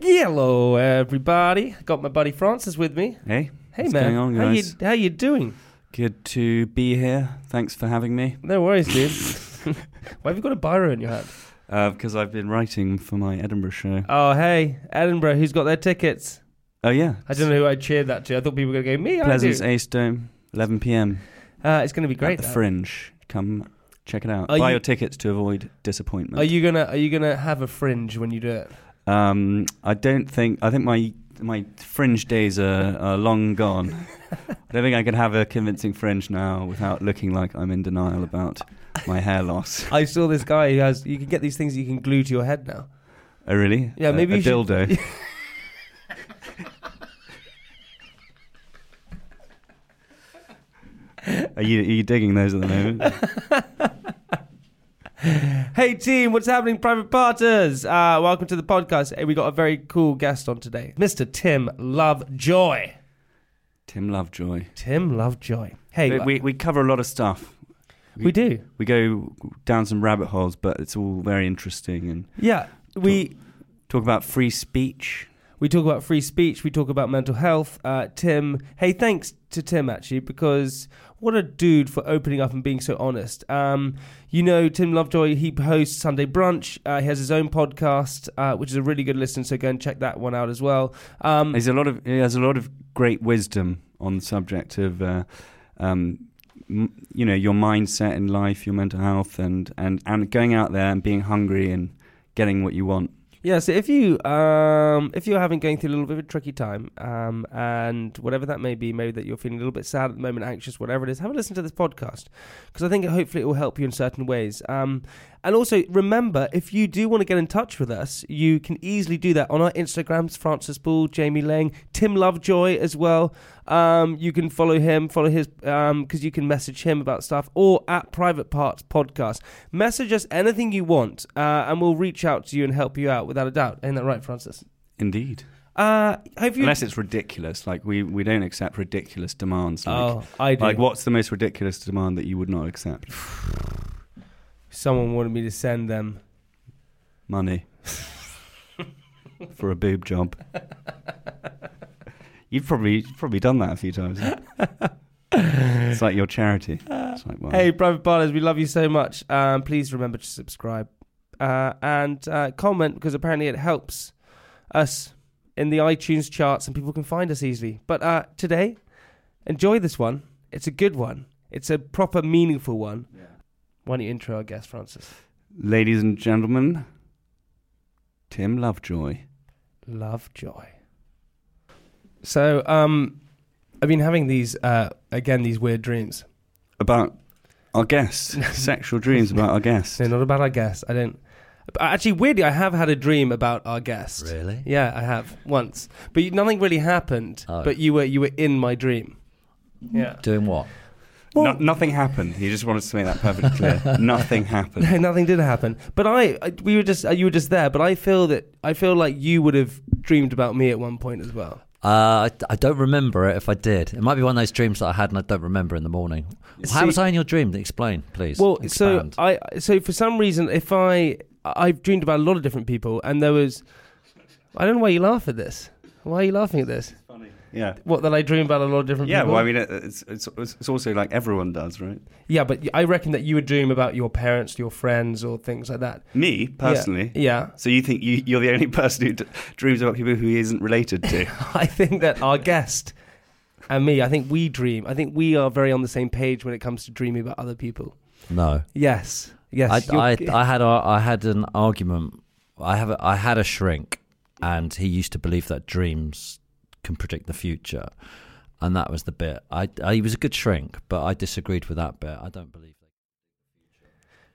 Hello, everybody. Got my buddy Francis with me. Hey, Hey, what's man. going on, how you guys? how you doing? Good to be here. Thanks for having me. No worries, dude. Why have you got a biro in your hand? Uh, because I've been writing for my Edinburgh show. Oh, hey, Edinburgh. Who's got their tickets? Oh yeah, I don't know who I cheered that to. I thought people were going to go me. I Pleasance do. Ace Dome, 11 p.m. Uh, it's going to be great. at the that. Fringe. Come check it out. Are Buy you- your tickets to avoid disappointment. Are you gonna Are you gonna have a fringe when you do it? Um, I don't think. I think my my fringe days are, are long gone. I don't think I can have a convincing fringe now without looking like I'm in denial about my hair loss. I saw this guy who has. You can get these things you can glue to your head now. Oh really? Yeah, A- maybe a, you should- dildo. Are you are you digging those at the moment? Hey team, what's happening, private parters? Uh, welcome to the podcast. Hey, we got a very cool guest on today, Mr. Tim Lovejoy. Tim Lovejoy. Tim Lovejoy. Hey, we, we we cover a lot of stuff. we do. We go down some rabbit holes, but it's all very interesting and Yeah, we talk about free speech. we talk about free speech. We talk about mental health. Uh, Tim, hey, thanks to Tim actually because what a dude for opening up and being so honest. Um, you know, Tim Lovejoy. He hosts Sunday Brunch. Uh, he has his own podcast, uh, which is a really good listen. So go and check that one out as well. Um, a lot of he has a lot of great wisdom on the subject of uh, um, m- you know your mindset in life, your mental health, and and and going out there and being hungry and getting what you want. Yeah, so if you um, if you're having going through a little bit of a tricky time, um, and whatever that may be, maybe that you're feeling a little bit sad at the moment, anxious, whatever it is, have a listen to this podcast because I think hopefully it will help you in certain ways. Um, and also remember, if you do want to get in touch with us, you can easily do that on our Instagrams: Francis Boulle, Jamie Laing, Tim Lovejoy as well. Um, you can follow him, follow his, because you can message him about stuff, or at Private Parts Podcast. Message us anything you want, uh, and we'll reach out to you and help you out without a doubt. Ain't that right, Francis? Indeed, Uh, have you? unless it's ridiculous. Like we we don't accept ridiculous demands. Like, oh, I do. like what's the most ridiculous demand that you would not accept? Someone wanted me to send them. Money for a boob job. You've probably probably done that a few times. it's like your charity. It's like, well, Hey, private partners, we love you so much. Um, please remember to subscribe uh, and uh, comment because apparently it helps us in the iTunes charts and people can find us easily. But uh, today, enjoy this one. It's a good one. It's a proper, meaningful one. Why don't you intro our guest, Francis? ladies and gentlemen, Tim Lovejoy. Lovejoy. So, um, I've been having these uh, again these weird dreams. About our guest, sexual dreams about our guest. No, not about our guest. I don't. Actually, weirdly, I have had a dream about our guest. Really? Yeah, I have once, but you- nothing really happened. Oh. But you were you were in my dream. Yeah. Doing what? No, nothing happened. He just wanted to make that perfectly clear. nothing happened. No, nothing did happen. But I, I, we were just, uh, you were just there. But I feel that I feel like you would have dreamed about me at one point as well. Uh, I, I don't remember it if I did. It might be one of those dreams that I had and I don't remember in the morning. How was I in your dream? Explain, please. Well, Expand. so I, so for some reason, if I, I've dreamed about a lot of different people, and there was, I don't know why you laugh at this. Why are you laughing at this? Yeah. What that I dream about a lot of different people. Yeah, people. well, I mean, it's, it's it's also like everyone does, right? yeah, but I reckon that you would dream about your parents, your friends, or things like that. Me personally. Yeah. So you think you, you're the only person who d- dreams about people who he isn't related to? I think that our guest and me, I think we dream. I think we are very on the same page when it comes to dreaming about other people. No. Yes. Yes. I, I, I had a, I had an argument. I have a, I had a shrink, and he used to believe that dreams can predict the future, and that was the bit. I, I he was a good shrink, but I disagreed with that bit. I don't believe.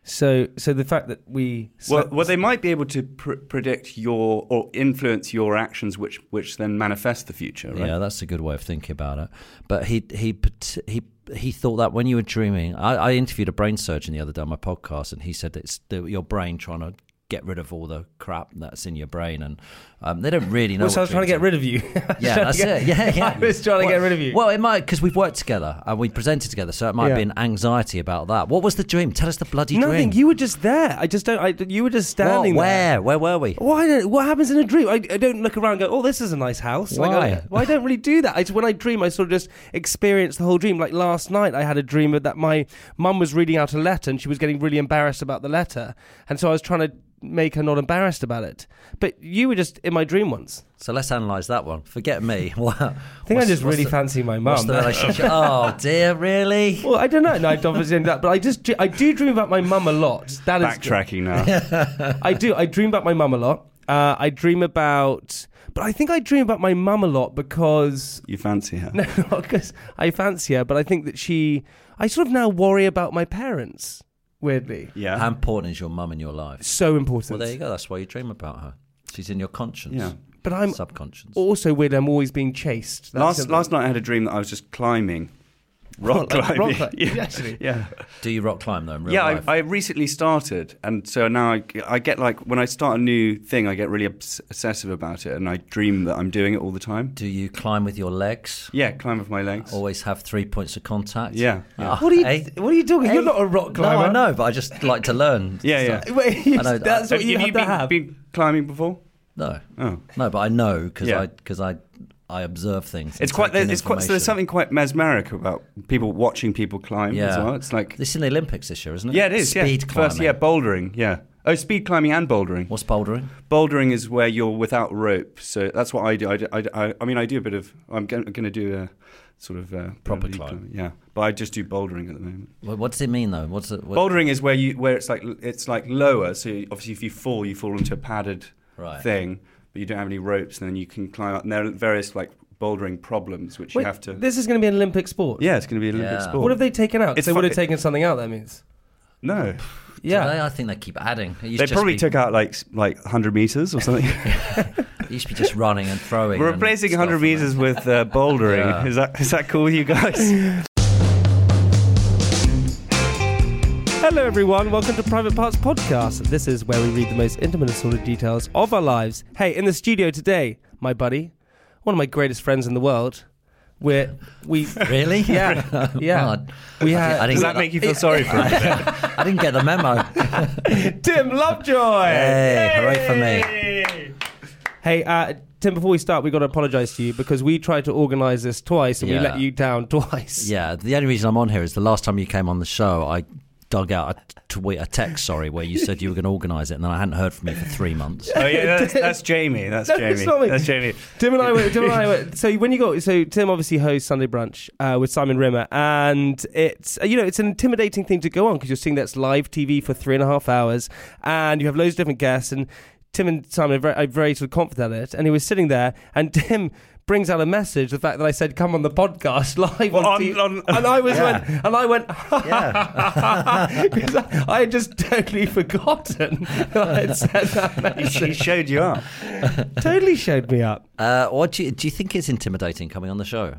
so, so the fact that we. well, well, they might be able to pr- predict your or influence your actions, which which then manifest the future, right? Yeah, that's a good way of thinking about it. But he he he he thought that when you were dreaming, I, I interviewed a brain surgeon the other day on my podcast, and he said it's the, your brain trying to get rid of all the crap that's in your brain, and um, they don't really know. Well, so I was trying to get rid of you. Yeah, that's it. Yeah, yeah. I was trying to Well- get rid of you. Well, it might because we've worked together and we presented together, so it might Yeah. be an anxiety about that. What was the dream? Tell us the bloody Nothing. dream. You were just there. I just don't. I, you were just standing What? there. Where? Where were we? Why don't, what happens in a dream? I, I don't look around and go, oh, this is a nice house. Like, Why? I, well, I don't really do that. I, when I dream, I sort of just experience the whole dream. Like last night, I had a dream that my mum was reading out a letter and she was getting really embarrassed about the letter. And so I was trying to make her not embarrassed about it. But you were just my dream once. So let's analyse that one. Forget me. What? I think I just really fancy my mum. oh dear, really? Well, I don't know. No, I obviously that, but I just I do dream about my mum a lot. That is Backtracking now. I do. I dream about my mum a lot. Uh, I dream about, but I think I dream about my mum a lot because you fancy her? no, not because I fancy her, but I think that she. I sort of now worry about my parents. Weirdly, Yeah. How important is your mum in your life? so important. Well, there you go. That's why you dream about her. She's in your conscience. yeah. But I'm subconscious. also weird. I'm always being chased. That's Last last night I had a dream that I was just climbing, rock Like climbing. rock cli- yeah. actually. Yeah. Do you rock climb though? In real yeah, life? I, I recently started, and so now I, I get like when I start a new thing, I get really obs- obsessive about it, and I dream that I'm doing it all the time. Do you climb with your legs? Yeah, climb with my legs. Always have three points of contact. Yeah, yeah. Ah, What are you? eh? What are you doing? Eh? You're not a rock climber. No, I know, but I just like to learn. Yeah, stuff. yeah. Wait, you- I know, that's I- what you have have you to been, have. been climbing before? No, Oh, no, but I know because Yeah. I because I I observe things. it's quite. in It's quite. information. There's something quite mesmeric about people watching people climb as Yeah. well. It's like This is in the Olympics this year, isn't it? yeah, it is. Speed yeah. climbing. First, yeah, bouldering. Yeah. Oh, speed climbing and bouldering. What's bouldering? Bouldering is where you're without rope. So that's what I do. I, do- I, do- I, I mean, I do a bit of. I'm going to do a sort of uh, Proper climb. Yeah, but I just do bouldering at the moment. What, what does it mean though? What's it? What, Bouldering is where you where it's like it's like lower. So you- obviously, if you fall, you fall into a padded Right. thing, but you don't have any ropes, and then you can climb up. And there are various like bouldering problems which Wait, you have to. This is going to be an Olympic sport. yeah, it's going to be an Olympic Yeah. sport. What have they taken out? It's they fu- would have it- taken something out. That means. No, Yeah. Today, I think they keep adding. It used they to just probably be, took out like s- like 100 meters or something. It used to be just running and throwing. We're and replacing stuff 100 and meters with uh, bouldering. Yeah. Is that is that cool with you guys? Hello, everyone. Welcome to Private Parts Podcast. This is where we read the most intimate and sordid details of our lives. Hey, in the studio today, my buddy, one of my greatest friends in the world. We're we Really? yeah yeah. God. We I had didn't- I didn't Does get that make you feel sorry for him? I didn't get the memo. Tim Lovejoy. Hey, hooray for me. Hey, uh, Tim. Before we start, we've got to apologise to you because we tried to organise this twice and we let you down twice. Yeah, the only reason I'm on here is the last time you came on the show, I dug out a tweet, a text, sorry, where you said you were going to organise it, and then I hadn't heard from you for three months. Oh yeah, that's, that's Jamie. That's No, Jamie. it's not me. That's Jamie. Tim and I were. Tim and I were. So when you go, so Tim obviously hosts Sunday Brunch uh, with Simon Rimmer, and it's uh, you know it's an intimidating thing to go on because you're seeing that's live TV for three and a half hours, and you have loads of different guests, and Tim and Simon are very, are very sort of confident at it, and he was sitting there, and Tim. Brings out a message. The fact that I said, "Come on the podcast live Well, on, on- on- and I was Yeah. went, and I went, Yeah. because I, I had just totally forgotten that I had said that He, message. he showed you up. totally showed me up. Uh, what do you, do you think it's intimidating coming on the show?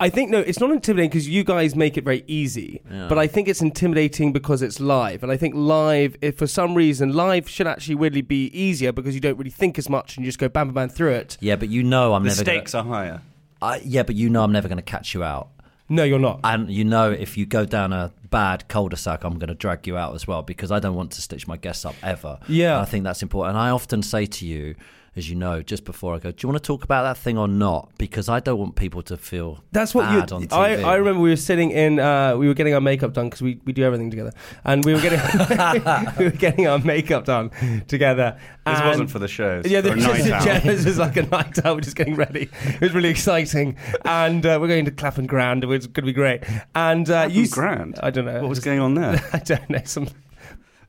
I think no, it's not intimidating because you guys make it very easy. Yeah. But I think it's intimidating because it's live, and I think live, if for some reason, live should actually weirdly be easier because you don't really think as much and you just go bam bam bam through it. Yeah, but you know I'm The never. stakes gonna, are higher. I, yeah, but you know I'm never going to catch you out, No, you're not. and you know if you go down a bad cul-de-sac, I'm going to drag you out as well because I don't want to stitch my guests up ever. Yeah. And I think that's important. And I often say to you as you know, just before I go, do you want to talk about that thing or not? Because I don't want people to feel That's what you. bad on TV. I, I remember we were sitting in. Uh, we were getting our makeup done because we, we do everything together, and we were getting we were getting our makeup done together. This and- wasn't for the shows. Yeah, for a this, night is, out. yeah, this was like a night out. We're just getting ready. It was really exciting, and uh, we're going to Clapham Grand. It was going to be great. And uh, you, Grand? I don't know. What was Just- going on there? I don't know. Some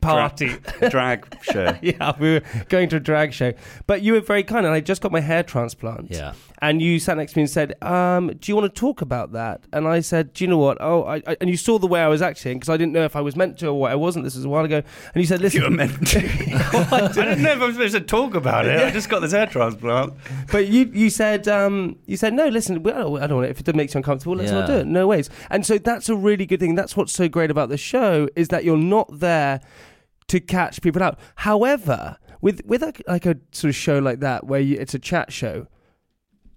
party. Drag show. yeah, we were going to a drag show. But you were very kind, and I just got my hair transplant. Yeah. And you sat next to me and said, um, "Do you want to talk about that?" And I said, "Do you know what? Oh, I, I and you saw the way I was acting because I didn't know if I was meant to or what I wasn't. This was a while ago." And you said, "Listen, You were meant to. I didn't know if I was supposed to talk about it. I just got this hair transplant. But you you said um, you said no. Listen, I don't, I don't want it. If it makes you uncomfortable, let's not do it. No ways. And so that's a really good thing. That's what's so great about the show is that you're not there to catch people out. However, with with a, like a sort of show like that where you, it's a chat show,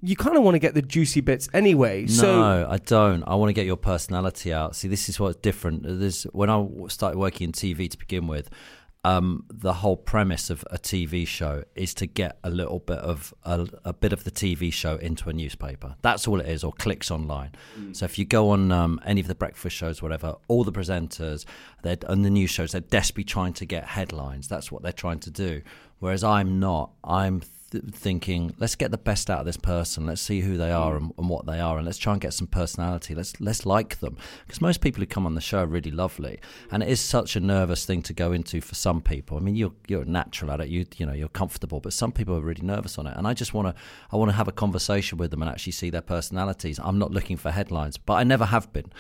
you kind of want to get the juicy bits anyway. No, So I don't. I want to get your personality out. See, this is what's different. There's, when I started working in TV to begin with, um, the whole premise of a TV show is to get a little bit of a, a bit of the TV show into a newspaper. That's all it is, or clicks online. So if you go on um, any of the breakfast shows, whatever, all the presenters they're, and the news shows, they're desperately trying to get headlines. That's what they're trying to do. Whereas I'm not. I'm th- thinking, let's get the best out of this person. Let's see who they are hmm. and, and what they are, and let's try and get some personality. Let's let's like them because most people who come on the show are really lovely, and it is such a nervous thing to go into for some people. I mean, you're you're natural at it. You you know you're comfortable, but some people are really nervous on it. And I just want to I want to have a conversation with them and actually see their personalities. I'm not looking for headlines, but I never have been.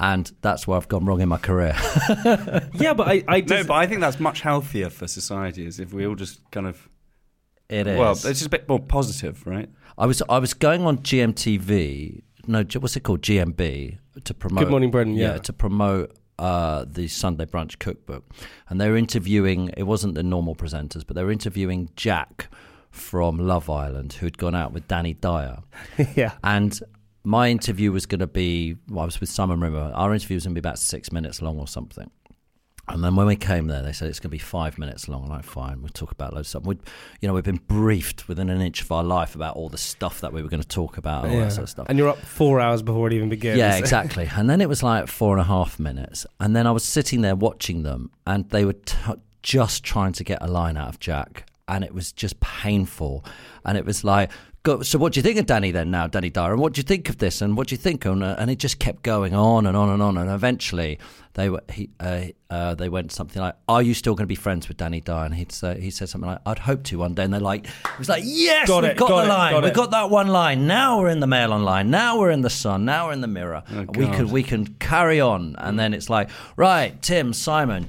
And that's where I've gone wrong in my career. yeah, but I I No, but I think that's much healthier for society is if we all just kind of. It is. Well, it's just a bit more positive, right? I was I was going on GMTV. No, what's it called? GMB to promote. Good Morning Britain, yeah. to promote uh, the Sunday Brunch Cookbook, and they were interviewing. It wasn't the normal presenters, but they were interviewing Jack from Love Island, who'd gone out with Dani Dyer, yeah. and. My interview was going to be. Well, I was with Simon Rimmer. Our interview was going to be about six minutes long or something. And then when we came there, they said it's going to be five minutes long. I'm like, fine, we'll talk about loads of stuff. We'd, you know, we've been briefed within an inch of our life about all the stuff that we were going to talk about, and all Yeah. that sort of stuff. And you're up four hours before it even begins. Yeah, exactly. and then it was like four and a half minutes. And then I was sitting there watching them, and they were t- just trying to get a line out of Jack. And it was just painful. And it was like, Go, so what do you think of Dani then now, Dani Dyer? And what do you think of this? And what do you think? And, uh, and it just kept going on and on and on. And eventually, they were he uh, uh, they went something like, "Are you still going to be friends with Dani Dyer?" And he'd say he said something like, "I'd hope to one day." And they're like, "It was like, yes, Got we've it, got, got the it, line, got we've it." got that one line. Now we're in the Mail Online. Now we're in the Sun. Now we're in the Mirror. And we can we can carry on." And then it's like, right, Tim, Simon.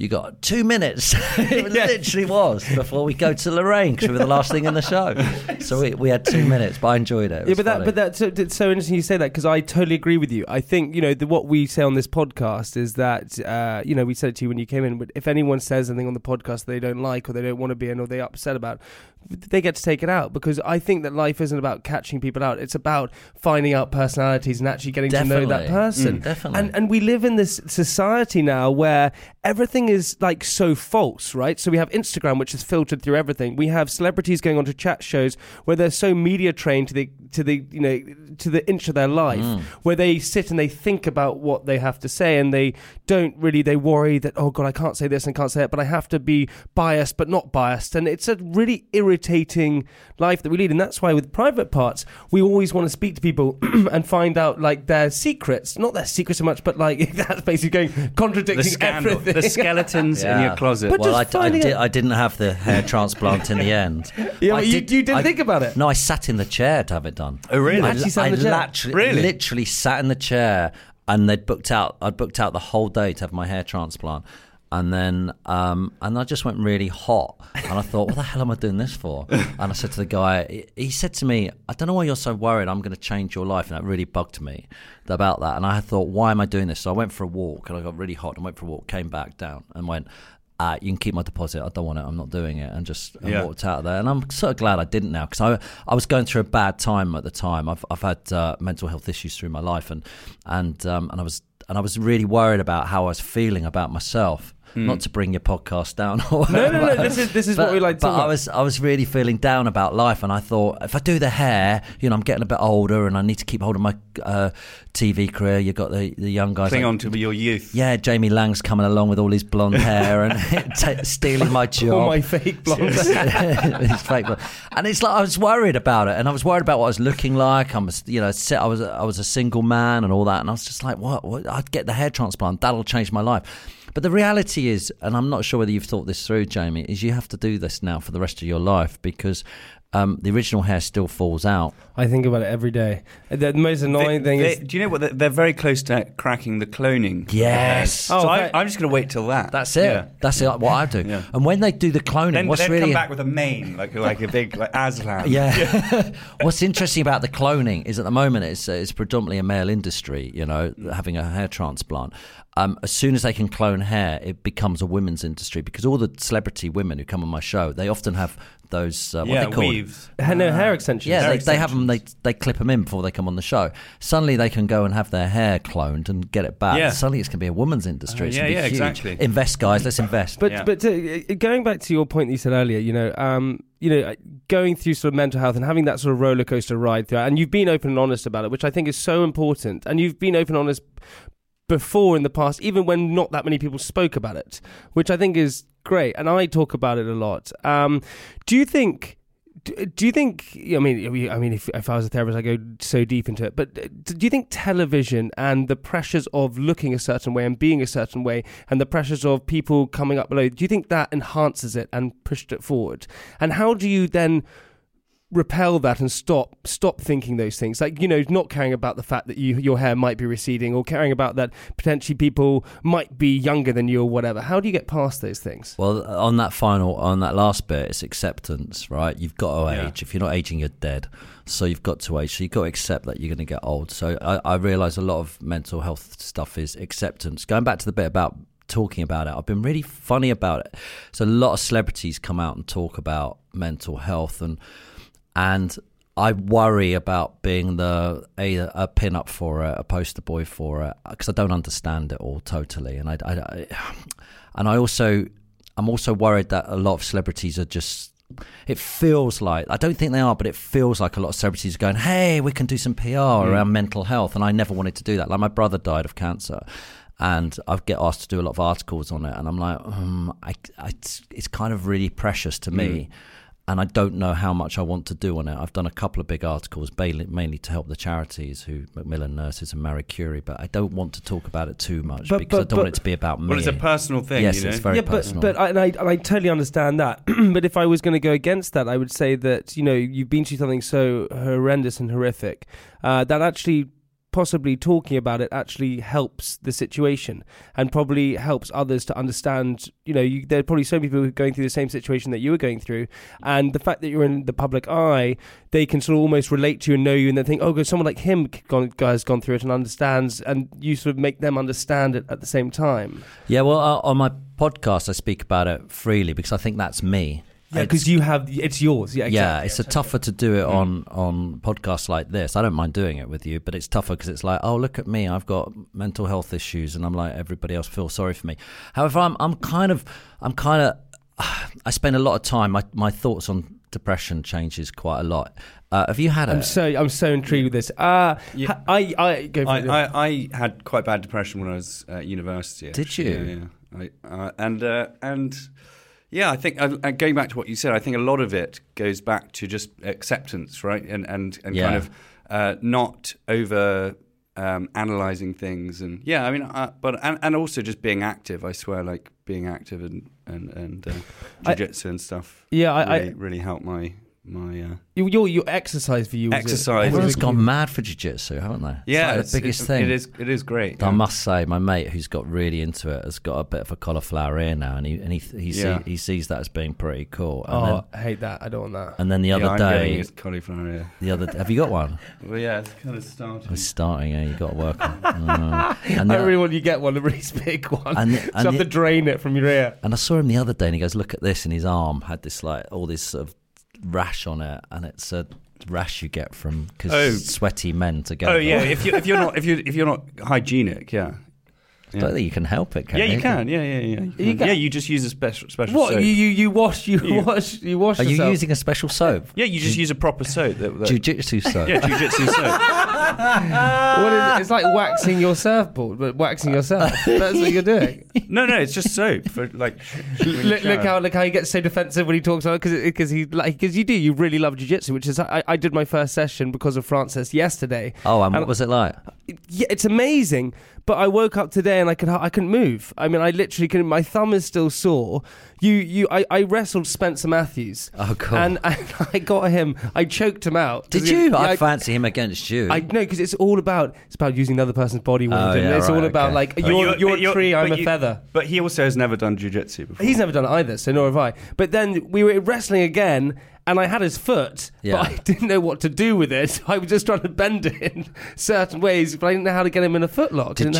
You got two minutes. it literally was before we go to Lorraine because we were the last thing in the show. So we, we had two minutes, but I enjoyed it. It yeah, but that, but that's so, it's so interesting you say that because I totally agree with you. I think you know the, what we say on this podcast is that uh, you know we said it to you when you came in. But if anyone says anything on the podcast they don't like or they don't want to be in or they're upset about, they get to take it out because I think that life isn't about catching people out. It's about finding out personalities and actually getting to know that person. Mm, definitely. And and we live in this society now where everything is like so false, right? So we have Instagram, which is filtered through everything. We have celebrities going on to chat shows where they're so media trained to the to the you know to the inch of their life, Mm. where they sit and they think about what they have to say, and they don't really they worry that oh god I can't say this and can't say it, but I have to be biased but not biased, and it's a really irritating life that we lead, and that's why with private parts we always want to speak to people and find out like their secrets, not their secrets so much, but like that's basically going contradicting The scandal, everything. the skeletons in your closet. But well, I, I, did, I, didn't have the hair transplant in the end. Yeah, I but you- you didn't I- think about it? No, I sat in the chair to have it done. Oh, really? You actually sat in I the chair? Literally, Really? literally sat in the chair, and they'd booked out. I'd booked out the whole day to have my hair transplant. And then, um, and I just went really hot, and I thought, "What the hell am I doing this for?" And I said to the guy, he- said to me, "I don't know why you're so worried. I'm going to change your life," and that really bugged me about that. And I thought, "Why am I doing this?" So I went for a walk, and I got really hot, and went for a walk, came back down, and went, uh, "You can keep my deposit. I don't want it. I'm not doing it," and just and Yeah. walked out of there. And I'm sort of glad I didn't now because I I was going through a bad time at the time. I've I've had uh, mental health issues through my life, and and um, and I was and I was really worried about how I was feeling about myself. Not to bring your podcast down. Or No, no, no. This is this is but, what we like to but talk I was I was really feeling down about life, and I thought if I do the hair, you know, I'm getting a bit older, and I need to keep hold of my uh, TV career. You've got the the young guys. Cling like- on to your youth. yeah, Jamie Laing's coming along with all his blonde hair and t- stealing my job. All my fake blonde. It's fake blonde. and it's like I was worried about it, and I was worried about what I was looking like. I was, you know, I was I was a single man and all that, and I was just like, what? what? I'd get the hair transplant. That'll change my life. But the reality is, and I'm not sure whether you've thought this through, Jamie, is you have to do this now for the rest of your life because um, the original hair still falls out. I think about it every day. The most annoying They- thing they- is do you know what? They're, they're very close to cracking the cloning. Yes. So Oh, I, I'm just going to wait till that. That's it. Yeah. That's it. What I do. Yeah. And when they do the cloning, Then, what's then really come back with a mane, like like a big like Aslan. Yeah. What's interesting about the cloning is at the moment it's it's predominantly a male industry. You know, having a hair transplant. Um, as soon as they can clone hair, it becomes a women's industry because all the celebrity women who come on my show, they often have those uh, what yeah, they call weaves. Ha- no hair extensions. yeah, hair they, they have them. They they clip them in before they come on the show. Suddenly they can go and have their hair cloned and get it back. Yeah. Suddenly it's going to be a woman's industry. Uh, It's yeah, be yeah, huge. exactly. Invest, guys. Let's invest. But Yeah. but uh, going back to your point that you said earlier, you know, um, you know, going through sort of mental health and having that sort of roller coaster ride throughout, and you've been open and honest about it, which I think is so important. And you've been open and honest before in the past, even when not that many people spoke about it, which I think is great. And I talk about it a lot. Um, do you think? Do you think? I mean, I mean, if, if I was a therapist, I go so deep into it. But uh, do you think television and the pressures of looking a certain way and being a certain way, and the pressures of people coming up below, do you think that enhances it and pushed it forward? And how do you then? Repel that and stop stop thinking those things like you know not caring about the fact that you your hair might be receding or caring about that potentially people might be younger than you or whatever how do you get past those things Well, on that final, on that last bit, it's acceptance, right? You've got to Yeah. age. If you're not aging, you're dead. So you've got to age. So you've got to accept that you're going to get old. So I, I realise a lot of mental health stuff is acceptance. Going back to the bit about talking about it, I've been really funny about it. So a lot of celebrities come out and talk about mental health and and I worry about being the a, a pin up for it, a poster boy for it, because I don't understand it all totally, and I, I, I and I also I'm also worried that a lot of celebrities are just. It feels like I don't think they are, but it feels like a lot of celebrities are going, "Hey, we can do some PR around mental health," and I never wanted to do that. Like my brother died of cancer, and I get asked to do a lot of articles on it, and I'm like, um, I, I, it's, it's kind of really precious to me and I don't know how much I want to do on it. I've done a couple of big articles, mainly, mainly to help the charities who Macmillan Nurses and Marie Curie, but I don't want to talk about it too much But- because I don't want it to be about me. Well, it's a personal thing. yes, you know? it's very yeah, personal. but but I, and I and I totally understand that. but if I was going to go against that, I would say that you know you've been through something so horrendous and horrific uh, that actually possibly talking about it actually helps the situation and probably helps others to understand you know you, there are probably so many people who are going through the same situation that you were going through and the fact that you're in the public eye they can sort of almost relate to you and know you and they think oh good someone like him has gone through it and understands and you sort of make them understand it at the same time yeah, well, uh, on my podcast, I speak about it freely because I think that's me. Yeah, because you have it's yours. Yeah, yeah, exactly. it's a tougher to do it on on podcasts like this. I don't mind doing it with you, but it's tougher because it's like, oh, look at me, I've got mental health issues, and I'm like, everybody else Feel sorry for me. However, I'm I'm kind of I'm kind of I spend a lot of time. My my thoughts on depression changes quite a lot. Uh, have you had it? I'm so I'm so intrigued with this. Uh, Yeah. I I go for I. I, I had quite bad depression when I was at university. Did you? Yeah, yeah. I, uh, and uh, and yeah, I think uh, uh, going back to what you said, I think a lot of it goes back to just acceptance, right? And and and Yeah. kind of uh, not over um, analyzing things, and yeah, I mean, uh, but and, and also just being active. I swear, like being active and and and uh, jujitsu and stuff. yeah, I, really, I really helped my my. Uh, your your your exercise for you. was it? Exercise. Everyone's Is it- gone mad for jiu-jitsu, haven't they? It's yeah, like it's- the biggest it's- thing. It is. It is great. I yeah. must say, my mate who's got really into it has got a bit of a cauliflower ear now, and he and he he, Yeah. he sees that as being pretty cool. And Oh, then, I hate that. I don't want that. and then the Yeah, other I'm getting day, his cauliflower ear. the other have you got one? Well, yeah, it's kind of starting. It's starting. Yeah, you got to work on. Uh, and I the- really want you to get one, a really big one. And the- so and you have the- to drain it from your ear. And I saw him the other day, and he goes, "Look at this!" And his arm had this like all this sort of rash on it, and it's a rash you get from because Oh. sweaty men together. Oh yeah, if you if you're not if you if you're not hygienic, yeah. I don't think you can help it. Can yeah, you? you can. Yeah, yeah, yeah. You You can. can. Yeah, you just use a special special What soap. you, you you wash you You- wash you wash Are you using a special soap? yeah, you just use a proper soap. That, that, Jiu-jitsu soap. yeah, jujitsu soap. What is it? It's like waxing your surfboard, but waxing yourself. That's what you're doing. No, no, it's just soap for like. look, look how look how he gets so defensive when he talks about because because he like because you do you really love jiu-jitsu which is I, I did my first session because of Francis yesterday Oh, and And- what was it like? yeah it's amazing but I woke up today and I could I couldn't move I mean I literally couldn't my thumb is still sore you you I, I wrestled Spencer Matthews Oh, cool. and, and I got him I choked him out Did you? yeah, I I- fancy him against you. I know because it's all about it's about using another person's body weight Oh, and yeah, it's right, all about okay. like But you're you're- you're a you're- tree I'm but a you- feather But he also has never done jujitsu before. He's never done it either, so nor have I. But then we were wrestling again, and I had his foot, Yeah. but I didn't know what to do with it. I was just trying to bend it in certain ways, but I didn't know how to get him in a footlock. I did didn't have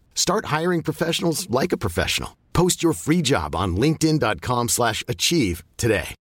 Start hiring professionals like a professional. Post your free job on linkedin.com/achieve slash achieve today.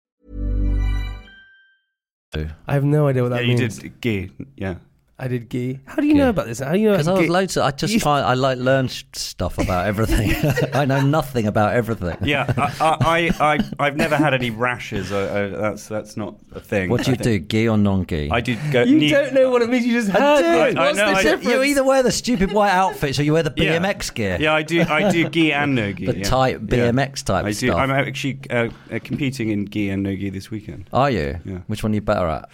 I have no idea what yeah, that you means. did gi. Yeah. I did gi. How do you know about this? How do you know? Because I was gi? loads. Of, I just You- find I like learn stuff about everything. I know nothing about everything. Yeah, I, I, I, I've never had any rashes. I, I, that's that's not a thing. What do you I do, think. gi or non gi? I do go. You knee- don't know what it means. You just heard do. it. I- I What's know, the I- difference? You either wear the stupid white outfits or you wear the Yeah. BMX gear. Yeah, I do. I do gi and no gi. The yeah. tight Yeah. BMX type I do. stuff. I'm actually uh, uh, competing in gi and no gi this weekend. Are you? Yeah. Which one are you better at?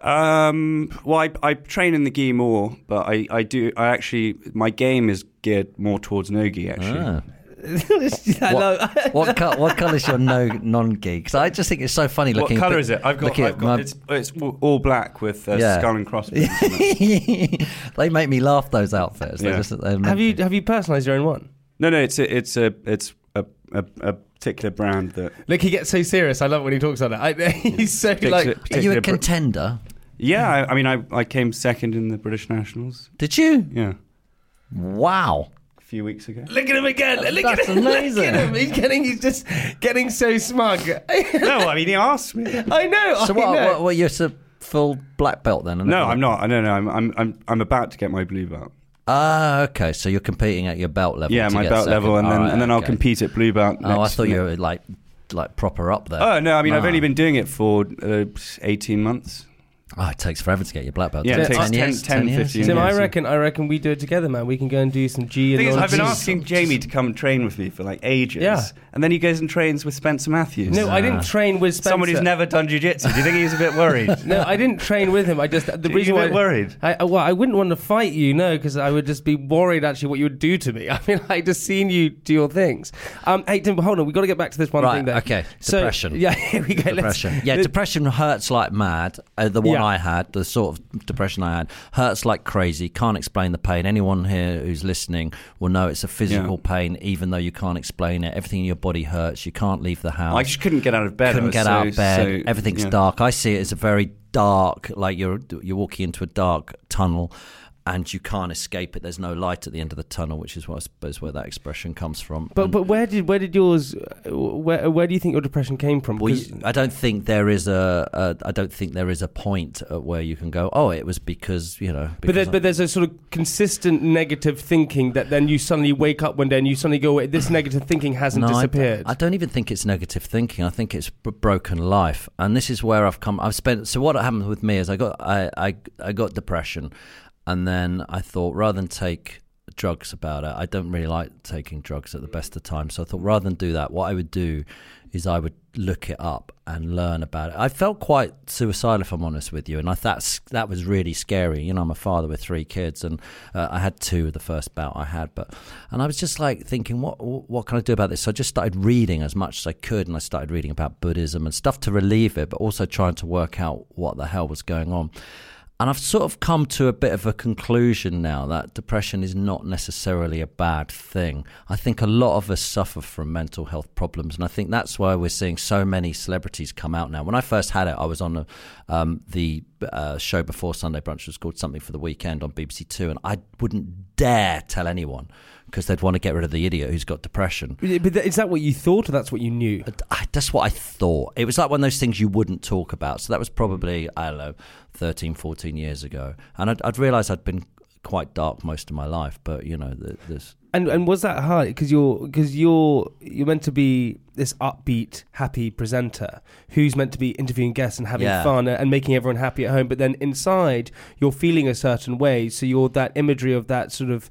Um, well, I, I train in the gi more, but I, I do. I actually my game is geared more towards no gi. Actually, Ah. What what, co- what colour is your no non gi? Because I just think it's so funny looking. what looking. color is it? I've got. I've got my- it's, it's all black with uh, Yeah. skull and crossbones. they make me laugh. Those outfits. Yeah. just, have you have you personalised your own one? no, no, it's a, it's a, it's a, a, a particular brand that. Look, he gets so serious. I love when he talks on it. I, he's so Particular- like. Are you a contender? Yeah, I, I mean, I, I came second in the British Nationals. Did you? Yeah, Wow. a few weeks ago. Look at him again. Look That's at him. amazing. Look at him. He's getting. He's just getting so smug. no, I mean, he asked me. I know. So I what? know. What? what you're a full black belt then? No, I'm not. I don't know. I'm, I'm, I'm, I'm about to get my blue belt. Ah, okay. So you're competing at your belt level. Yeah, my belt second. level, and then, Alright, and then I'll compete at blue belt. Oh, I thought you were like like proper up there. Oh no, I mean I've only been doing it for uh, 18 months. Oh, it takes forever to get your black belt. Yeah, doesn't it takes 10 years, 10, 10, years? 15 Tim, I reckon. I reckon we do it together, man. We can go and do some G and thing is, I've been asking Jamie to come and train with me for like ages. Yeah. And then he goes and trains with Spencer Matthews. No, I didn't train with Spencer. Someone who's never done jiu-jitsu. Do you think he's a bit worried? No, I didn't train with him. I just the Are you reason a why worried? I, I- well, I wouldn't want to fight you, no, because I would just be worried actually what you would do to me. I mean, I just seen you do your things. Um, hey Tim, hold on, we got to get back to this one Right, thing. There. okay, So, depression. yeah, here we go. let's- Depression. Yeah, let- depression hurts like mad. Uh, the one Yeah. I had, the sort of depression I had, hurts like crazy. Can't explain the pain. Anyone here who's listening will know it's a physical Yeah. pain, even though you can't explain it. Everything in your body hurts. You can't leave the house. I just couldn't get out of bed. Couldn't get so- out of bed. so- Everything's yeah. dark. I see it as a very dark, like you're you're walking into a dark tunnel, and you can't escape it. There's no light at the end of the tunnel, which is what I suppose where that expression comes from. But And- but where did where did yours where where do you think your depression came from? Well, you- I don't think there is a, a. I don't think there is a point at where you can go. Oh, it was because you know. but there, because but there's a sort of consistent negative thinking that then you suddenly wake up one day and you suddenly go, this negative thinking hasn't No, I- disappeared. I, don't even think it's negative thinking. I think it's b- broken life, and this is where I've come. I've spent. So what happened with me is I got I I, I got depression, and then I thought rather than take drugs about it, I don't really like taking drugs at the best of times. So I thought rather than do that, what I would do is I would look it up and learn about it. I felt quite suicidal, if I'm honest with you, and I that's that was really scary. You know, I'm a father with three kids, and uh, I had two of the first bout I had, but and I was just like thinking, what what can I do about this? So I just started reading as much as I could, and I started reading about Buddhism and stuff to relieve it, but also trying to work out what the hell was going on. And I've sort of come to a bit of a conclusion now that depression is not necessarily a bad thing. I think a lot of us suffer from mental health problems, and I think that's why we're seeing so many celebrities come out now. When I first had it, I was on a, um, the uh, show before Sunday Brunch, was called Something for the Weekend on BBC Two, and I wouldn't dare tell anyone because they'd want to get rid of the idiot who's got depression. But is that what you thought, or that's what you knew? That's what I thought. It was like one of those things you wouldn't talk about. So that was probably, mm. I don't know, 13, 14 years ago. And I'd, I'd realised I'd been quite dark most of my life, but, you know, this. And and was that hard? Because you're because you're you're meant to be this upbeat, happy presenter who's meant to be interviewing guests and having Yeah. fun and making everyone happy at home. But then inside, you're feeling a certain way. So you're that imagery of that sort of,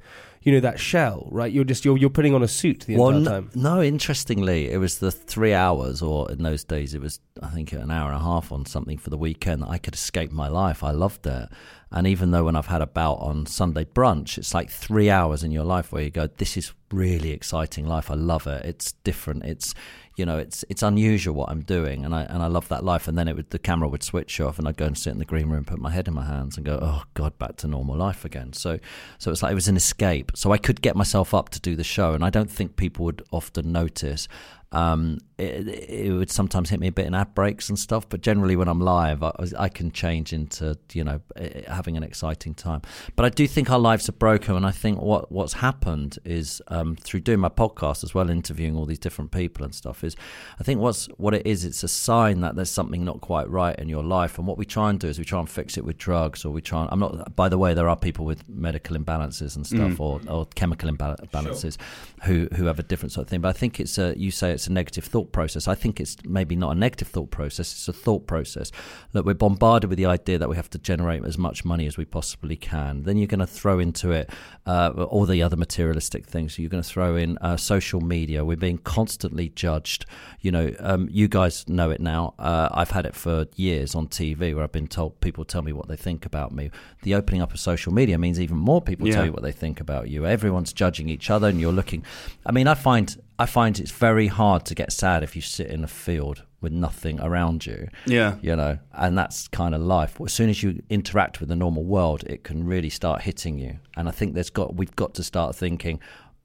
you know, that shell, right? You're just you're you're putting on a suit the Well, entire time. no, interestingly, it was the three hours, or in those days, it was, I think, an hour and a half on something for the weekend I could escape my life. I loved it. And even though when I've had a bout on Sunday brunch, it's like three hours in your life where you go, this is really exciting life. I love it. It's different. It's, you know, it's it's unusual what I'm doing, and I and I love that life. And then it would the camera would switch off, and I'd go and sit in the green room, put my head in my hands, and go, oh God, back to normal life again. So so it's like it was an escape. So I could get myself up to do the show, and I don't think people would often notice. Um, it, it would sometimes hit me a bit in ad breaks and stuff, but generally when I'm live, I, I can change into you know eh, having an exciting time. But I do think our lives are broken, and I think what what's happened is um, through doing my podcast as well, interviewing all these different people and stuff. Is I think what's what it is, it's a sign that there's something not quite right in your life, and what we try and do is we try and fix it with drugs, or we try. And, I'm not. By the way, there are people with medical imbalances and stuff, or, or chemical imbal- imbalances who who have a different sort of thing. But I think it's a you say it's a negative thought process. I think it's maybe not a negative thought process. It's a thought process. Look, we're bombarded with the idea that we have to generate as much money as we possibly can. Then you're going to throw into it uh, all the other materialistic things. You're going to throw in uh, social media. We're being constantly judged. You know, um, you guys know it now. Uh, I've had it for years on TV where I've been told people tell me what they think about me. The opening up of social media means even more people Yeah. tell you what they think about you. Everyone's judging each other, and you're looking. I mean, I find I find it's very hard to get sad if you sit in a field with nothing around you. Yeah. You know, and that's kind of life. As soon as you interact with the normal world, it can really start hitting you. And I think there's got we've got to start thinking,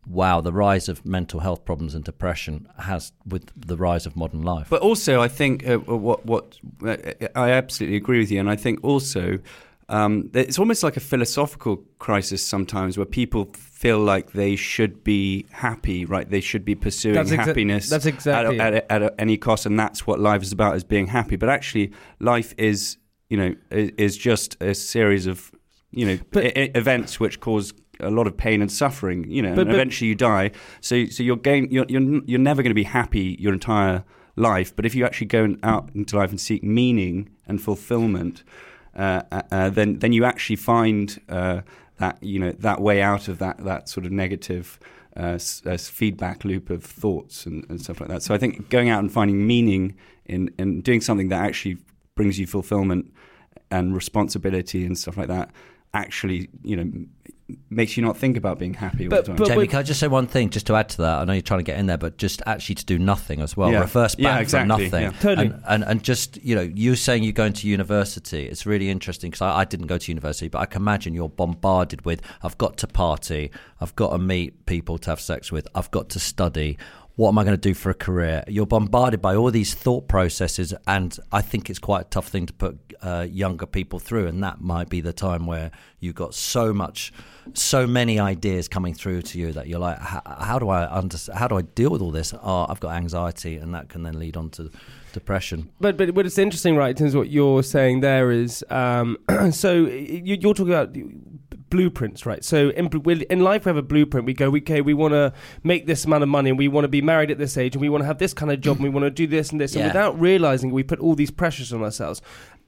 wow, the rise of mental health problems and depression has with the rise of modern life. But also, I think uh, what what uh, I absolutely agree with you, and I think also um, it's almost like a philosophical crisis sometimes, where people feel like they should be happy, right? They should be pursuing That's exa- happiness. that's exactly at, it. at, at any cost, and that's what life is about: is being happy. But actually, life is you know is, is just a series of you know But- e- events which cause a lot of pain and suffering. You know, But- and but- eventually you die. So so you're going you're you're, you're never going to be happy your entire life. But if you actually go out into life and seek meaning and fulfillment, then then you actually find uh, that you know that way out of that that sort of negative. Uh, uh, feedback loop of thoughts and, and stuff like that. So I think going out and finding meaning in, in doing something that actually brings you fulfillment and responsibility and stuff like that actually, you know, makes you not think about being happy all But- the time. but- Jamie, can I just say one thing just to add to that? I know you're trying to get in there, but just actually to do nothing as well. Yeah. Reverse back Yeah, from nothing. yeah. Totally. And, and and just you know, you saying you're going to university. It's really interesting because I, I didn't go to university, but I can imagine you're bombarded with. I've got to party. I've got to meet people to have sex with. I've got to study. What am I going to do for a career? You're bombarded by all these thought processes, and I think it's quite a tough thing to put uh, younger people through. And that might be the time where you've got so much, so many ideas coming through to you that you're like, how, do I understand? How do I deal with all this? Oh, I've got anxiety, and that can then lead on to depression. But but what it's interesting, right? In terms of what you're saying there is, um, so you're talking about blueprints, right? So in, in life, we have a blueprint. We go, okay, we want to make this amount of money, and we want to be married at this age, and we want to have this kind of job, and we want to do this and this, and without realizing, we put all these pressures on ourselves.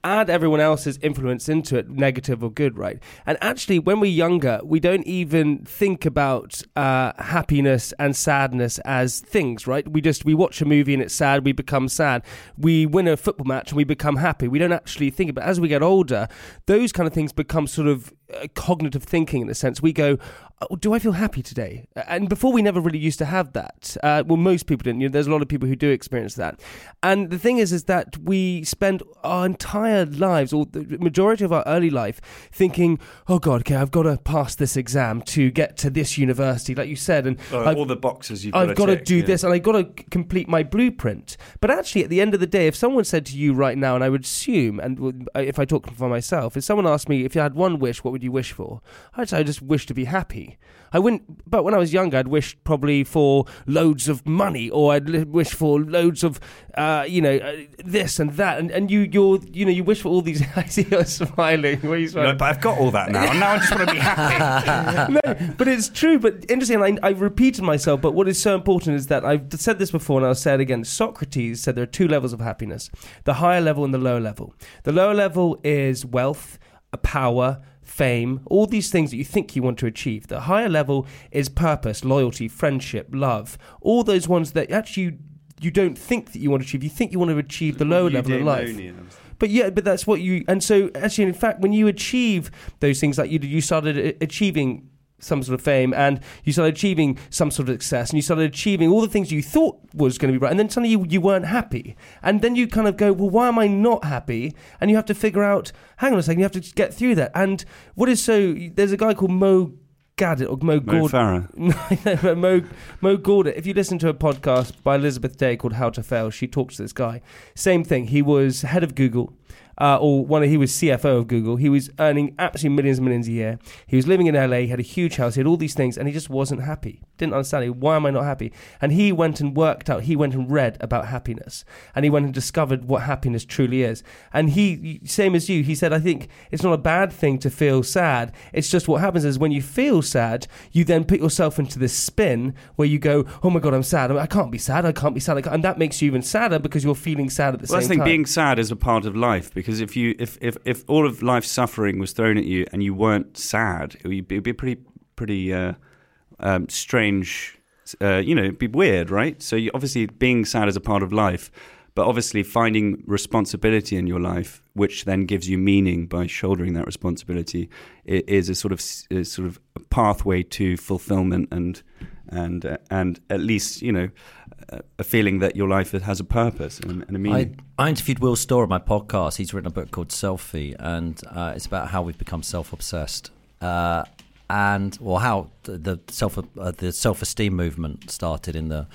Add everyone else's influence into it, negative or good, right? And actually, when we're younger, we don't even think about uh, happiness and sadness as things, right? We just we watch a movie and it's sad, we become sad. We win a football match and we become happy. We don't actually think about. As we get older, those kind of things become sort of cognitive thinking in a sense. We go, oh, "Do I feel happy today?" And before, we never really used to have that. Uh, well, most people didn't. You know, there's a lot of people who do experience that. And the thing is, is that we spend our entire lives, or the majority of our early life, thinking, "Oh God, okay, I've got to pass this exam to get to this university," like you said, and Uh, all the boxes you've I've got to do yeah. this and I've got to complete my blueprint. But actually, at the end of the day, if someone said to you right now, and I would assume, and uh, if I talk for myself, if someone asked me if you had one wish, what would you wish for? I'd say I just wish to be happy. I wouldn't, but when I was younger, I'd wish probably for loads of money, or I'd wish for loads of, uh, you know, uh, this and that, and, and you, you're, you know, you wish for all these. I see you're smiling. Where are you No, but I've got all that now, and now I just want to be happy. no, but it's true. But interesting, I, I repeated myself. But what is so important is that I've said this before, and I'll say it again. Socrates said there are two levels of happiness: the higher level and the lower level. The lower level is wealth, uh, power. Fame, all these things that you think you want to achieve. The higher level is purpose, loyalty, friendship, love. All those ones that actually you, you don't think that you want to achieve. You think you want to achieve the lower level in life. But yeah, but that's what you. And so, actually, in fact, when you achieve those things, like you did, you started achieving some sort of fame, and you started achieving some sort of success, and you started achieving all the things you thought was going to be right, and then suddenly you, you weren't happy, and then you kind of go, well, why am I not happy? And you have to figure out, hang on a second, you have to get through that. And what is so? There's a guy called Mo. Gawdat or Mo Mo Gordon. No, Mo, Mo Gordon. If you listen to a podcast by Elizabeth Day called How to Fail, she talks to this guy. Same thing. He was head of Google, uh, or one. Of, he was CFO of Google. He was earning absolutely millions and millions a year. He was living in LA. He had a huge house. He had all these things, and he just wasn't happy. Didn't understand it. Why am I not happy? And he went and worked out. He went and read about happiness, and he went and discovered what happiness truly is. And he, same as you, he said, I think it's not a bad thing to feel sad. It's just what happens is when you feel sad, you then put yourself into this spin where you go, "Oh my god, I'm sad. I can't be sad. I can't be sad." Can't. And that makes you even sadder because you're feeling sad at the same time. Well, I think being sad is a part of life because if you if, if, if all of life's suffering was thrown at you and you weren't sad, it would be, be pretty pretty uh, um, strange. Uh, you know, it'd be weird, right? So you, obviously, being sad is a part of life, but obviously finding responsibility in your life, which then gives you meaning by shouldering that responsibility, is a sort of a sort of pathway to fulfillment and and uh, and at least you know a- feeling that your life has a purpose and, and a I, meaning. I interviewed Will Storr on my podcast. He's written a book called Selfie, and uh, it's about how we've become self-obsessed, uh, and well, how the, the self uh, the self-esteem movement started in the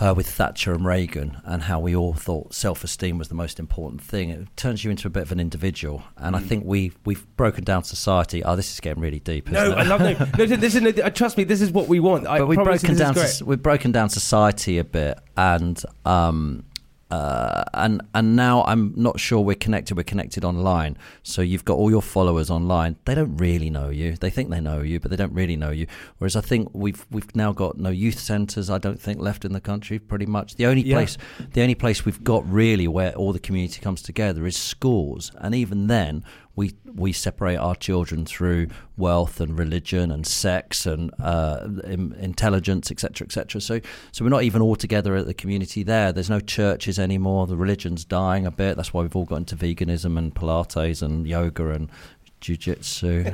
uh, with Thatcher and Reagan, and how we all thought self-esteem was the most important thing. It turns you into a bit of an individual, and Mm. I think we we've broken down society. Oh, this is getting really deep. Isn't no, it? I love no, no. This is no, trust me. This is what we want. I but we've broken down. We've broken down society a bit, and um, uh, and and now I'm not sure we're connected. We're connected online, so you've got all your followers online. They don't really know you. They think they know you, but they don't really know you. Whereas I think we've we've now got no youth centres. I don't think left in the country. Pretty much the only Yeah. place the only place we've got really where all the community comes together is schools, and even then we we separate our children through wealth and religion and sex and uh, in, intelligence, etc., etc. So so we're not even all together at the community there. There's no churches anymore. The religion's dying a bit. That's why we've all got into veganism and Pilates and yoga and jiu-jitsu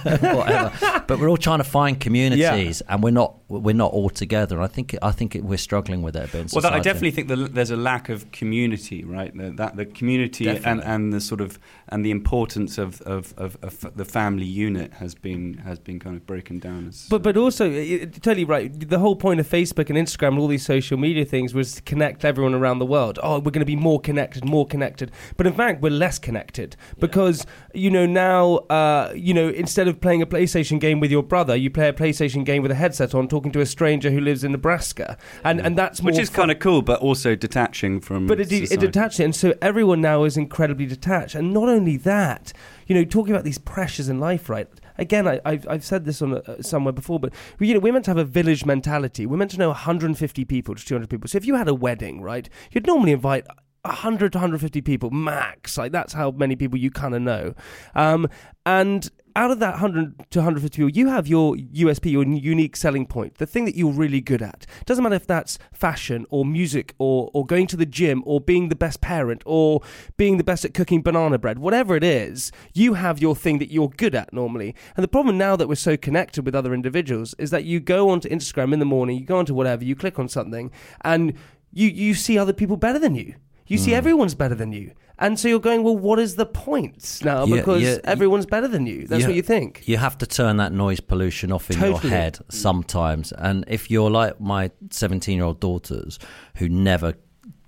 whatever but we're all trying to find communities and we're not we're not all together and i think i think it, we're struggling with it a bit in Well, that, I definitely think that there's a lack of community, right? The, that the community and, Definitely. and the sort of and the importance of, of, of, of the family unit has been has been kind of broken down. As, But but also, y- y- totally right. The whole point of Facebook and Instagram and all these social media things was to connect everyone around the world. Oh, we're going to be more connected, more connected. But in fact, we're less connected because you know now, uh, you know, instead of playing a PlayStation game with your brother, you play a PlayStation game with a headset on, talking to a stranger who lives in Nebraska, and and that's more which is fun. kind of cool, but also detaching from. But it, it detached and so everyone now is incredibly detached. And not only that, you know, talking about these pressures in life, right? Again, I, I've, I've said this on uh, somewhere before, but we, you know, we're meant to have a village mentality. We're meant to know 150 people to 200 people. So if you had a wedding, right, you'd normally invite 100 to 150 people max. Like that's how many people you kind of know. Um, and out of that 100 to 150 people, you have your USP, your unique selling point, the thing that you're really good at. Doesn't matter if that's fashion or music or, or going to the gym or being the best parent or being the best at cooking banana bread, whatever it is, you have your thing that you're good at normally. And the problem now that we're so connected with other individuals is that you go onto Instagram in the morning, you go onto whatever, you click on something, and you, you see other people better than you. You see hmm. everyone's better than you. And so you're going, well, what is the point now? Yeah, Because yeah, everyone's better than you. That's Yeah. what you think. You have to turn that noise pollution off in Totally. your head sometimes. And if you're like my 17 year old daughters who never,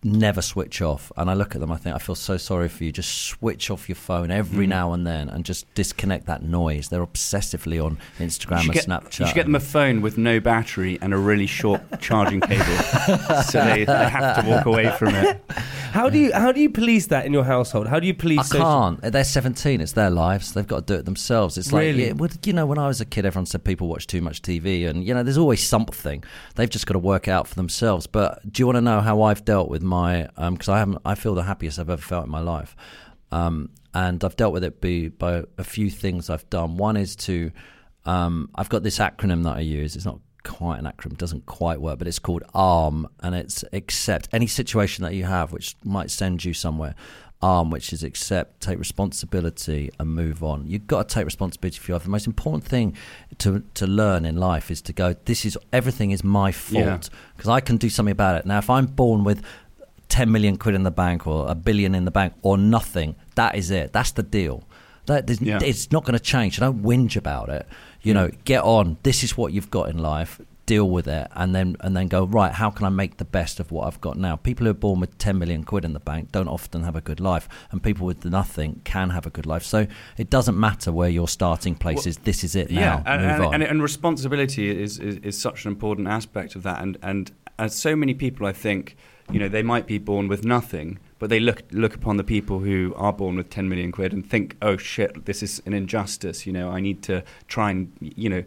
never switch off, and I look at them, I think, I feel so sorry for you. Just switch off your phone every hmm. now and then and just disconnect that noise. They're obsessively on Instagram You and get, Snapchat. you should get them a phone with no battery and a really short charging cable, so they, they have to walk away from it. How do you how do you police that in your household? How do you police? I social- can't. They're 17. It's their lives. They've got to do it themselves. It's like, Really? yeah, well, you know, when I was a kid, everyone said people watch too much TV, and you know, there's always something. They've just got to work it out for themselves. But do you want to know how I've dealt with my? Because I haven't. I feel the happiest I've ever felt in my life, um, and I've dealt with it be, by a few things I've done. One is to, um, I've got this acronym that I use. It's not quite an acronym, doesn't quite work, but it's called ARM, and it's accept any situation that you have which might send you somewhere. ARM, which is accept, take responsibility, and move on. You've got to take responsibility for your life. The most important thing to to learn in life is to go. This is everything is my fault because I can do something about it. Now, if I'm born with 10 million quid in the bank or a billion in the bank or nothing, that is it. That's the deal. That, Yeah. It's not going to change. Don't whinge about it. You know, get on. This is what you've got in life. Deal with it, and then and then go right. How can I make the best of what I've got now? People who are born with ten million quid in the bank don't often have a good life, and people with nothing can have a good life. So it doesn't matter where your starting place is. This is it now. Yeah, and, Move and, on. and, and responsibility is, is, is such an important aspect of that. And, and as so many people, I think, you know, they might be born with nothing, but they look look upon the people who are born with 10 million quid and think, oh shit, this is an injustice. You know, I need to try and, you know,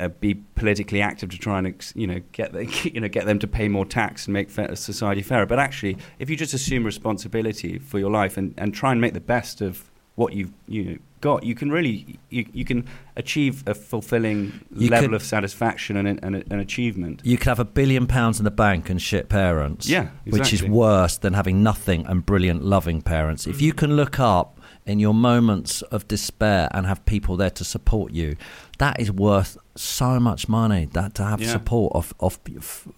uh, be politically active to try and you know get the, you know get them to pay more tax and make society fairer. But actually, if you just assume responsibility for your life and, and try and make the best of what you've you know, got, you can really you, you can achieve a fulfilling You level could- of satisfaction and, and, and achievement. You could have a billion pounds in the bank and shit parents. Yeah, Which is worse than having nothing and brilliant, loving parents. If you can look up in your moments of despair and have people there to support you, that is worth so much money. That to have Yeah. support of of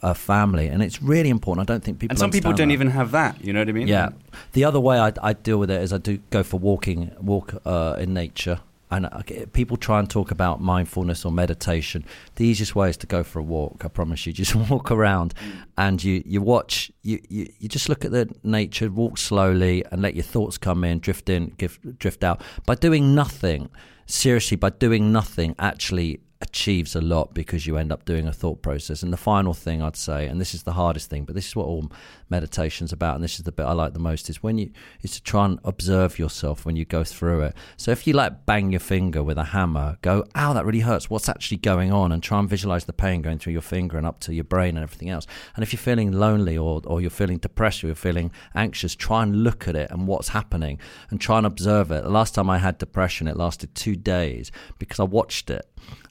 a family, and it's really important. I don't think people. and some people don't that. even have that. You know what I mean? Yeah. The other way I, I deal with it is I do go for walking, walk uh, in nature. And uh, people try and talk about mindfulness or meditation. The easiest way is to go for a walk. I promise you. Just walk around, mm. and you, you watch. You, you you just look at the nature, walk slowly, and let your thoughts come in, drift in, give, drift out. By doing nothing, seriously, by doing nothing, actually achieves a lot because you end up doing a thought process. And the final thing I'd say, and this is the hardest thing, but this is what all meditation's about, and this is the bit I like the most, is when you is to try and observe yourself when you go through it. So if you like bang your finger with a hammer, go, ow, that really hurts. What's actually going on? And try and visualize the pain going through your finger and up to your brain and everything else. And if you're feeling lonely or, or you're feeling depressed or you're feeling anxious, try and look at it and what's happening and try and observe it. The last time I had depression, it lasted two days because I watched it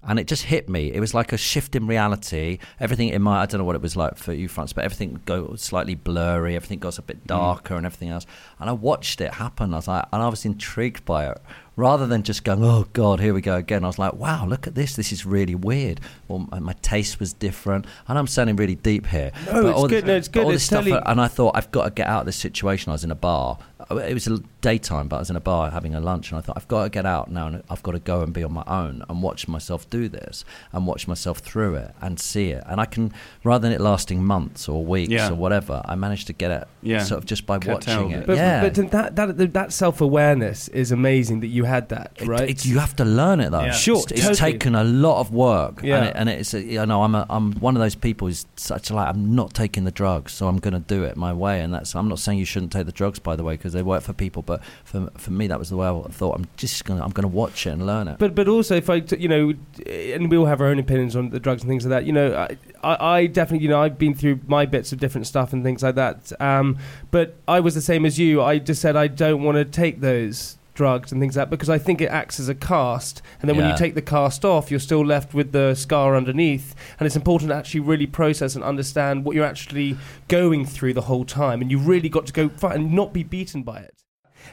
and it just hit me. It was like a shift in reality. Everything in my I don't know what it was like for you, France, but everything go slightly blurry. Everything goes a bit mm. darker and everything else. And I watched it happen. I was like, and I was intrigued by it. Rather than just going, oh God, here we go again. I was like, wow, look at this. This is really weird. Well, my, my taste was different. And I'm sounding really deep here. No, But it's all good. No, it's good. all It's this stuff, and I thought I've got to get out of this situation. I was in a bar. Uh, it was a daytime, but I was in a bar having a lunch, and I thought I've got to get out now, and I've got to go and be on my own and watch myself do this and watch myself through it and see it. And I can, rather than it lasting months or weeks Yeah. or whatever, I managed to get it Yeah. sort of just by Curtailed watching it. it. But, yeah. but that that that self awareness is amazing that you had that, right? it- you have to learn it though. Yeah. Sure, it's, it's taken a lot of work. Yeah. and, it, and it's a, you know I'm a, I'm one of those people who's such like I'm not taking the drugs, so I'm going to do it my way. And that's I'm not saying you shouldn't take the drugs by the way because they work for people, but for for me that was the way I thought. I'm just going to I'm going to watch it and learn it. But but also if I t- you know, and we all have our own opinions on the drugs and things like that. You know, I, I, I definitely you know I've been through my bits of different stuff and things like that. Um, but I was the same as you. I just said I don't want to take those drugs and things like that because I think it acts as a cast. And then when you take the cast off, you're still left with the scar underneath. And it's important to actually really process and understand what you're actually going through the whole time. And you really got to go fight and not be beaten by it.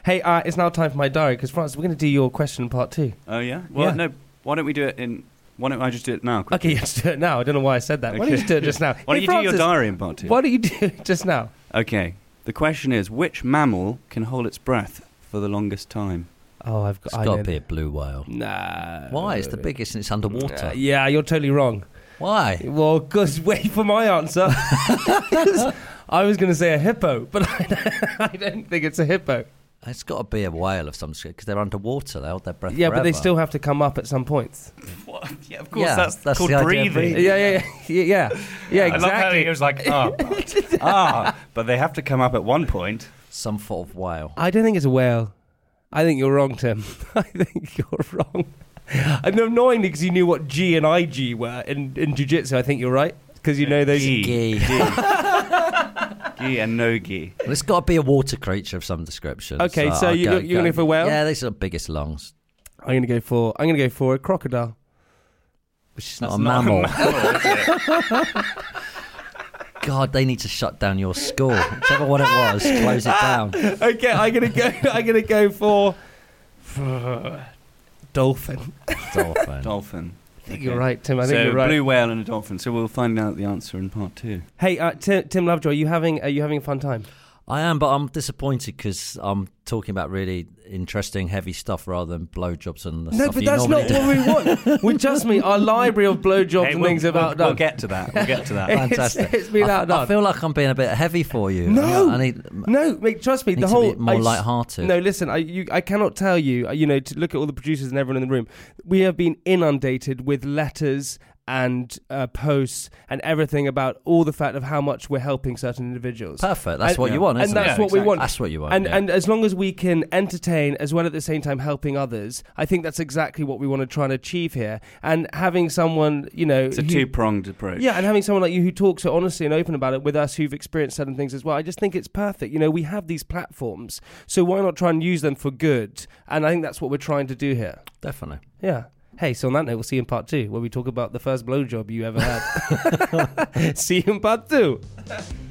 Hey, uh, it's now time for my diary because Francis, we're going to do your question part two. Oh yeah. Well, Yeah. no. Why don't we do it in? Why don't I just do it now? quickly? Okay, let's do it now. I don't know why I said that. Why don't you just do it just now? Why don't Hey, you do your diary in part two? Why don't you do it just now? Okay. The question is, which mammal can hold its breath for the longest time? Oh, I've It's got. I got know to be a blue whale. Nah. Why? It's the biggest and it's underwater. Uh, yeah, you're totally wrong. Why? Well, because wait for my answer. 'Cause I was going to say a hippo, but I don't, I don't think it's a hippo. It's got to be a whale of some sort because they're underwater. They hold their breath. Yeah, but they still have to come up at some points. Yeah, of Yeah, that's that's called the idea of breathing. Yeah, yeah, yeah, yeah, yeah. I love how Exactly. he was like, ah, ah, but they have to come up at one point. some sort of whale. I don't think it's a whale. I think you're wrong, Tim. I think you're wrong. And annoyingly, because you knew what G and IG were in, in jiu-jitsu, I think you're right. Because you know those. Gi. Gee. Gi and no gi. Well, it's got to be a water creature of some description. Okay, so I'll you- go- you're gonna go for whale? Yeah, these are the biggest lungs. I'm gonna go for. I'm gonna go for a crocodile. Which is not a not a mammal. mammal, is it? God, they need to shut down your school. Whichever one it was, close it down. okay, I'm gonna go. I'm gonna go for. dolphin. Dolphin. Dolphin. I think you're right, Tim. I think so you're right. blue whale and a dolphin. So we'll find out the answer in part two. Hey, uh, Tim, Tim Lovejoy, you having? Are you having a fun time? I am, but I'm disappointed because I'm talking about really interesting, heavy stuff rather than blowjobs and the No, stuff but you that's not do. what we want. we just mean our library of blowjobs Hey, and we'll, things have we'll, outdone. we'll get to that. We'll get to that. It's- Fantastic. it's been I, outdone. I feel like I'm being a bit heavy for you. No. I need, No, mate, trust me. need the to whole be more I s- light-hearted. No, listen. I you, I cannot tell you. uh, You know, to look at all the producers and everyone in the room, we have been inundated with letters and uh, posts and everything about all the fact of how much we're helping certain individuals. Perfect. That's what you want, and that's it? what we exactly. want. That's what you want. and yeah. and as long as we can entertain as well at the same time helping others, I think that's exactly what we want to try and achieve here. And having someone, you know, It's a two pronged approach. yeah, and having someone like you who talks so honestly and open about it with us who've experienced certain things as well, I just think it's perfect. You know, we have these platforms, so why not try and use them for good? And I think that's what we're trying to do here. Definitely. Yeah. Hey, so on that note, we'll see you in part two, where we talk about the first blowjob you ever had. see you in part two.